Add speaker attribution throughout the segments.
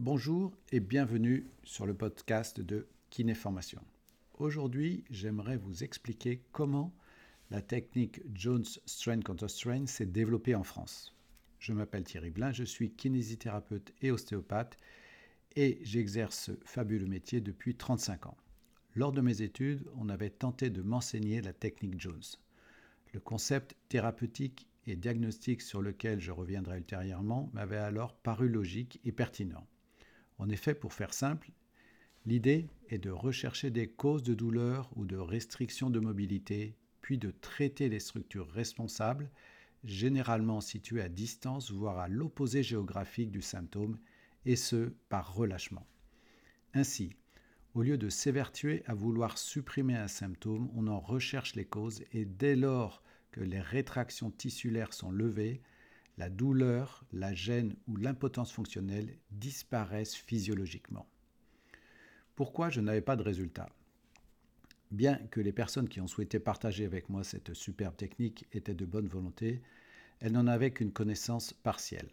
Speaker 1: Bonjour et bienvenue sur le podcast de Kinéformation. Aujourd'hui, j'aimerais vous expliquer comment la technique Jones Strain Counter Strain s'est développée en France. Je m'appelle Thierry Blin, je suis kinésithérapeute et ostéopathe et j'exerce ce fabuleux métier depuis 35 ans. Lors de mes études, on avait tenté de m'enseigner la technique Jones. Le concept thérapeutique et diagnostique sur lequel je reviendrai ultérieurement m'avait alors paru logique et pertinent. En effet, pour faire simple, l'idée est de rechercher des causes de douleur ou de restriction de mobilité, puis de traiter les structures responsables, généralement situées à distance, voire à l'opposé géographique du symptôme, et ce, par relâchement. Ainsi, au lieu de s'évertuer à vouloir supprimer un symptôme, on en recherche les causes et dès lors que les rétractions tissulaires sont levées, la douleur, la gêne ou l'impotence fonctionnelle disparaissent physiologiquement. Pourquoi je n'avais pas de résultat? Bien que les personnes qui ont souhaité partager avec moi cette superbe technique étaient de bonne volonté, elles n'en avaient qu'une connaissance partielle.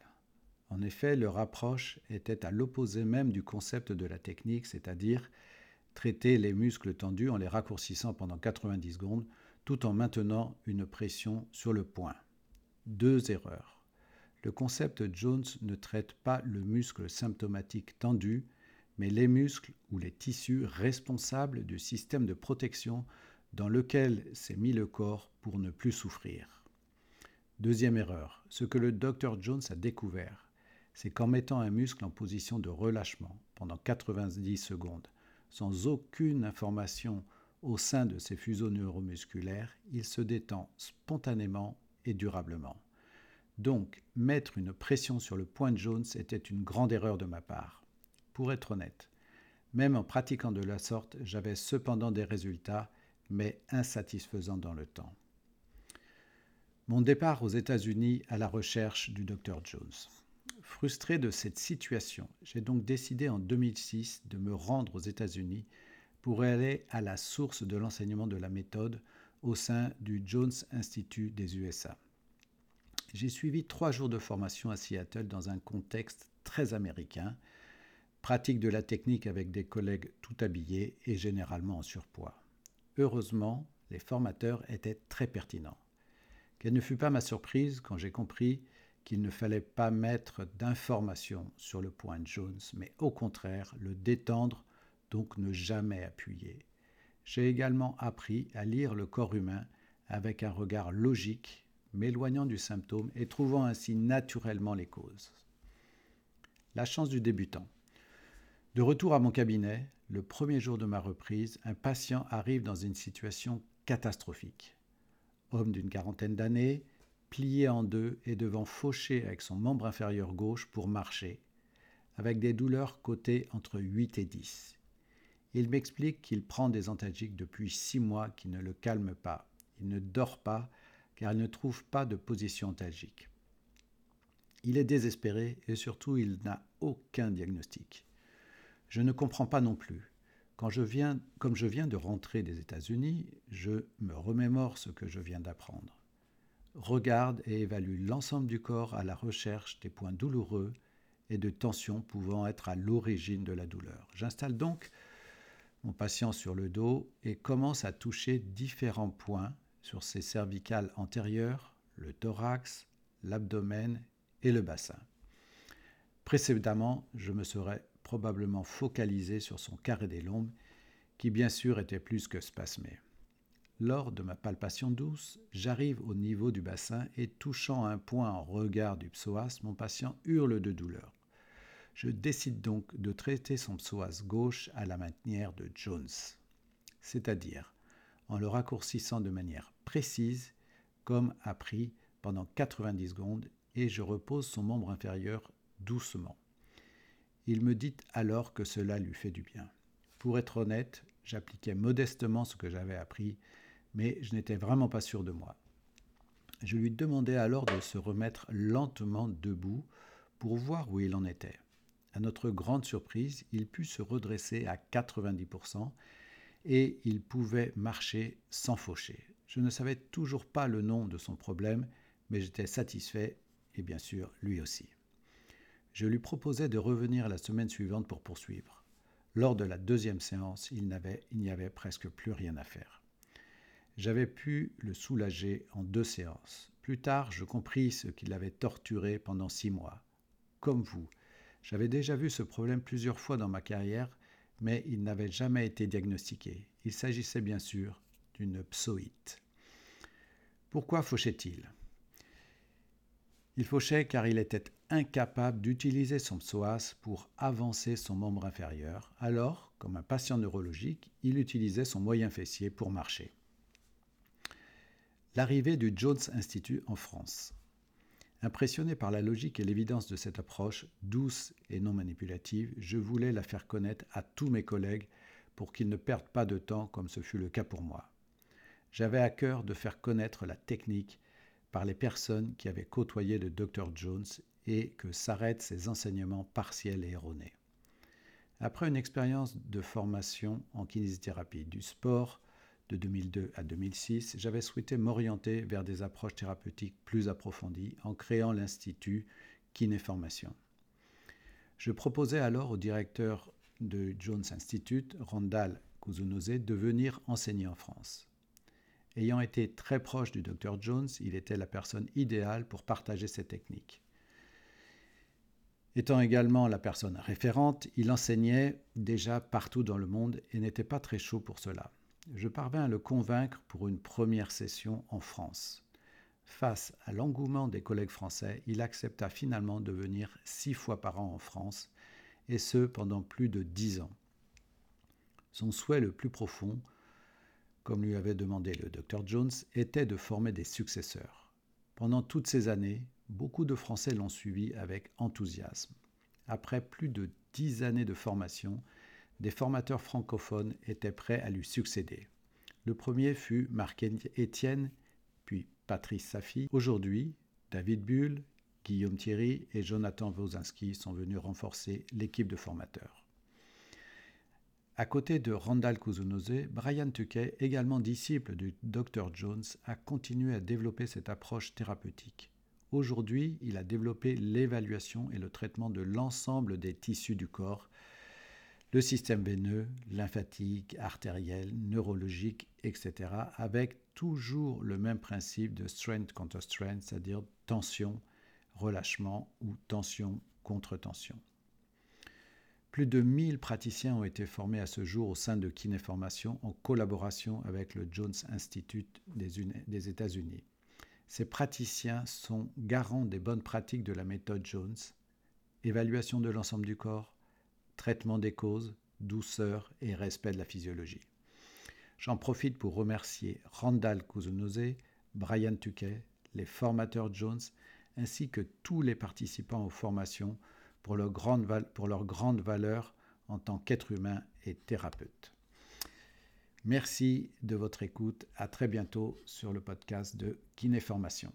Speaker 1: En effet, leur approche était à l'opposé même du concept de la technique, c'est-à-dire traiter les muscles tendus en les raccourcissant pendant 90 secondes tout en maintenant une pression sur le point. Deux erreurs. Le concept Jones ne traite pas le muscle symptomatique tendu, mais les muscles ou les tissus responsables du système de protection dans lequel s'est mis le corps pour ne plus souffrir. Deuxième erreur, ce que le docteur Jones a découvert, c'est qu'en mettant un muscle en position de relâchement pendant 90 secondes, sans aucune information au sein de ses fuseaux neuromusculaires, il se détend spontanément et durablement. Donc, mettre une pression sur le point de Jones était une grande erreur de ma part. Pour être honnête, même en pratiquant de la sorte, j'avais cependant des résultats, mais insatisfaisants dans le temps. Mon départ aux États-Unis à la recherche du Dr Jones. Frustré de cette situation, j'ai donc décidé en 2006 de me rendre aux États-Unis pour aller à la source de l'enseignement de la méthode au sein du Jones Institute des USA. J'ai suivi trois jours de formation à Seattle dans un contexte très américain, pratique de la technique avec des collègues tout habillés et généralement en surpoids. Heureusement, les formateurs étaient très pertinents. Quelle ne fut pas ma surprise quand j'ai compris qu'il ne fallait pas mettre d'informations sur le point Jones, mais au contraire le détendre, donc ne jamais appuyer. J'ai également appris à lire le corps humain avec un regard logique m'éloignant du symptôme et trouvant ainsi naturellement les causes. La chance du débutant. De retour à mon cabinet, le premier jour de ma reprise, un patient arrive dans une situation catastrophique. Homme d'une quarantaine d'années, plié en deux et devant faucher avec son membre inférieur gauche pour marcher, avec des douleurs cotées entre 8 et 10. Il m'explique qu'il prend des antalgiques depuis six mois qui ne le calment pas. Il ne dort pas car il ne trouve pas de position antalgique. Il est désespéré et surtout il n'a aucun diagnostic. Je ne comprends pas non plus. Quand je viens, comme je viens de rentrer des États-Unis, je me remémore ce que je viens d'apprendre. Regarde et évalue l'ensemble du corps à la recherche des points douloureux et de tensions pouvant être à l'origine de la douleur. J'installe donc mon patient sur le dos et commence à toucher différents points sur ses cervicales antérieures, le thorax, l'abdomen et le bassin. Précédemment, je me serais probablement focalisé sur son carré des lombes, qui bien sûr était plus que spasmé. Lors de ma palpation douce, j'arrive au niveau du bassin et touchant un point en regard du psoas, mon patient hurle de douleur. Je décide donc de traiter son psoas gauche à la manière de Jones, c'est-à-dire en le raccourcissant de manière précise, comme appris pendant 90 secondes, et je repose son membre inférieur doucement. Il me dit alors que cela lui fait du bien. Pour être honnête, j'appliquais modestement ce que j'avais appris, mais je n'étais vraiment pas sûr de moi. Je lui demandai alors de se remettre lentement debout pour voir où il en était. À notre grande surprise, il put se redresser à 90% et il pouvait marcher sans faucher. Je ne savais toujours pas le nom de son problème, mais j'étais satisfait, et bien sûr lui aussi. Je lui proposai de revenir la semaine suivante pour poursuivre. Lors de la deuxième séance, il n'y avait presque plus rien à faire. J'avais pu le soulager en deux séances. Plus tard, je compris ce qui l'avait torturé pendant six mois. Comme vous, j'avais déjà vu ce problème plusieurs fois dans ma carrière, mais il n'avait jamais été diagnostiqué. Il s'agissait bien sûr d'une psoïte. Pourquoi fauchait-il? Il fauchait car il était incapable d'utiliser son psoas pour avancer son membre inférieur. Alors, comme un patient neurologique, il utilisait son moyen fessier pour marcher. L'arrivée du Jones Institute en France. Impressionné par la logique et l'évidence de cette approche, douce et non manipulative, je voulais la faire connaître à tous mes collègues pour qu'ils ne perdent pas de temps comme ce fut le cas pour moi. J'avais à cœur de faire connaître la technique par les personnes qui avaient côtoyé le Dr Jones et que s'arrêtent ces enseignements partiels et erronés. Après une expérience de formation en kinésithérapie du sport, de 2002 à 2006, j'avais souhaité m'orienter vers des approches thérapeutiques plus approfondies en créant l'Institut Kinéformation. Je proposais alors au directeur de Jones Institute, Randall Kuzunose, de venir enseigner en France. Ayant été très proche du Dr Jones, il était la personne idéale pour partager ses techniques. Étant également la personne référente, il enseignait déjà partout dans le monde et n'était pas très chaud pour cela je parvins à le convaincre pour une première session en France. Face à l'engouement des collègues français, il accepta finalement de venir six fois par an en France, et ce pendant plus de dix ans. Son souhait le plus profond, comme lui avait demandé le Dr Jones, était de former des successeurs. Pendant toutes ces années, beaucoup de Français l'ont suivi avec enthousiasme. Après plus de dix années de formation, des formateurs francophones étaient prêts à lui succéder. Le premier fut Marc Étienne, puis Patrice Safi. Aujourd'hui, David Bull, Guillaume Thierry et Jonathan Wozinski sont venus renforcer l'équipe de formateurs. À côté de Randall Kuzunose, Brian Tuckey, également disciple du Dr Jones, a continué à développer cette approche thérapeutique. Aujourd'hui, il a développé l'évaluation et le traitement de l'ensemble des tissus du corps le système veineux, lymphatique, artériel, neurologique, etc., avec toujours le même principe de strength contre strength, c'est-à-dire tension, relâchement ou tension contre tension. Plus de 1000 praticiens ont été formés à ce jour au sein de Kinéformation en collaboration avec le Jones Institute des États-Unis. Ces praticiens sont garants des bonnes pratiques de la méthode Jones, évaluation de l'ensemble du corps, traitement des causes, douceur et respect de la physiologie. J'en profite pour remercier Randall Kuzunose, Brian Tuquet, les formateurs Jones, ainsi que tous les participants aux formations pour leur grande, pour leur grande valeur en tant qu'être humain et thérapeute. Merci de votre écoute. À très bientôt sur le podcast de Kinéformation.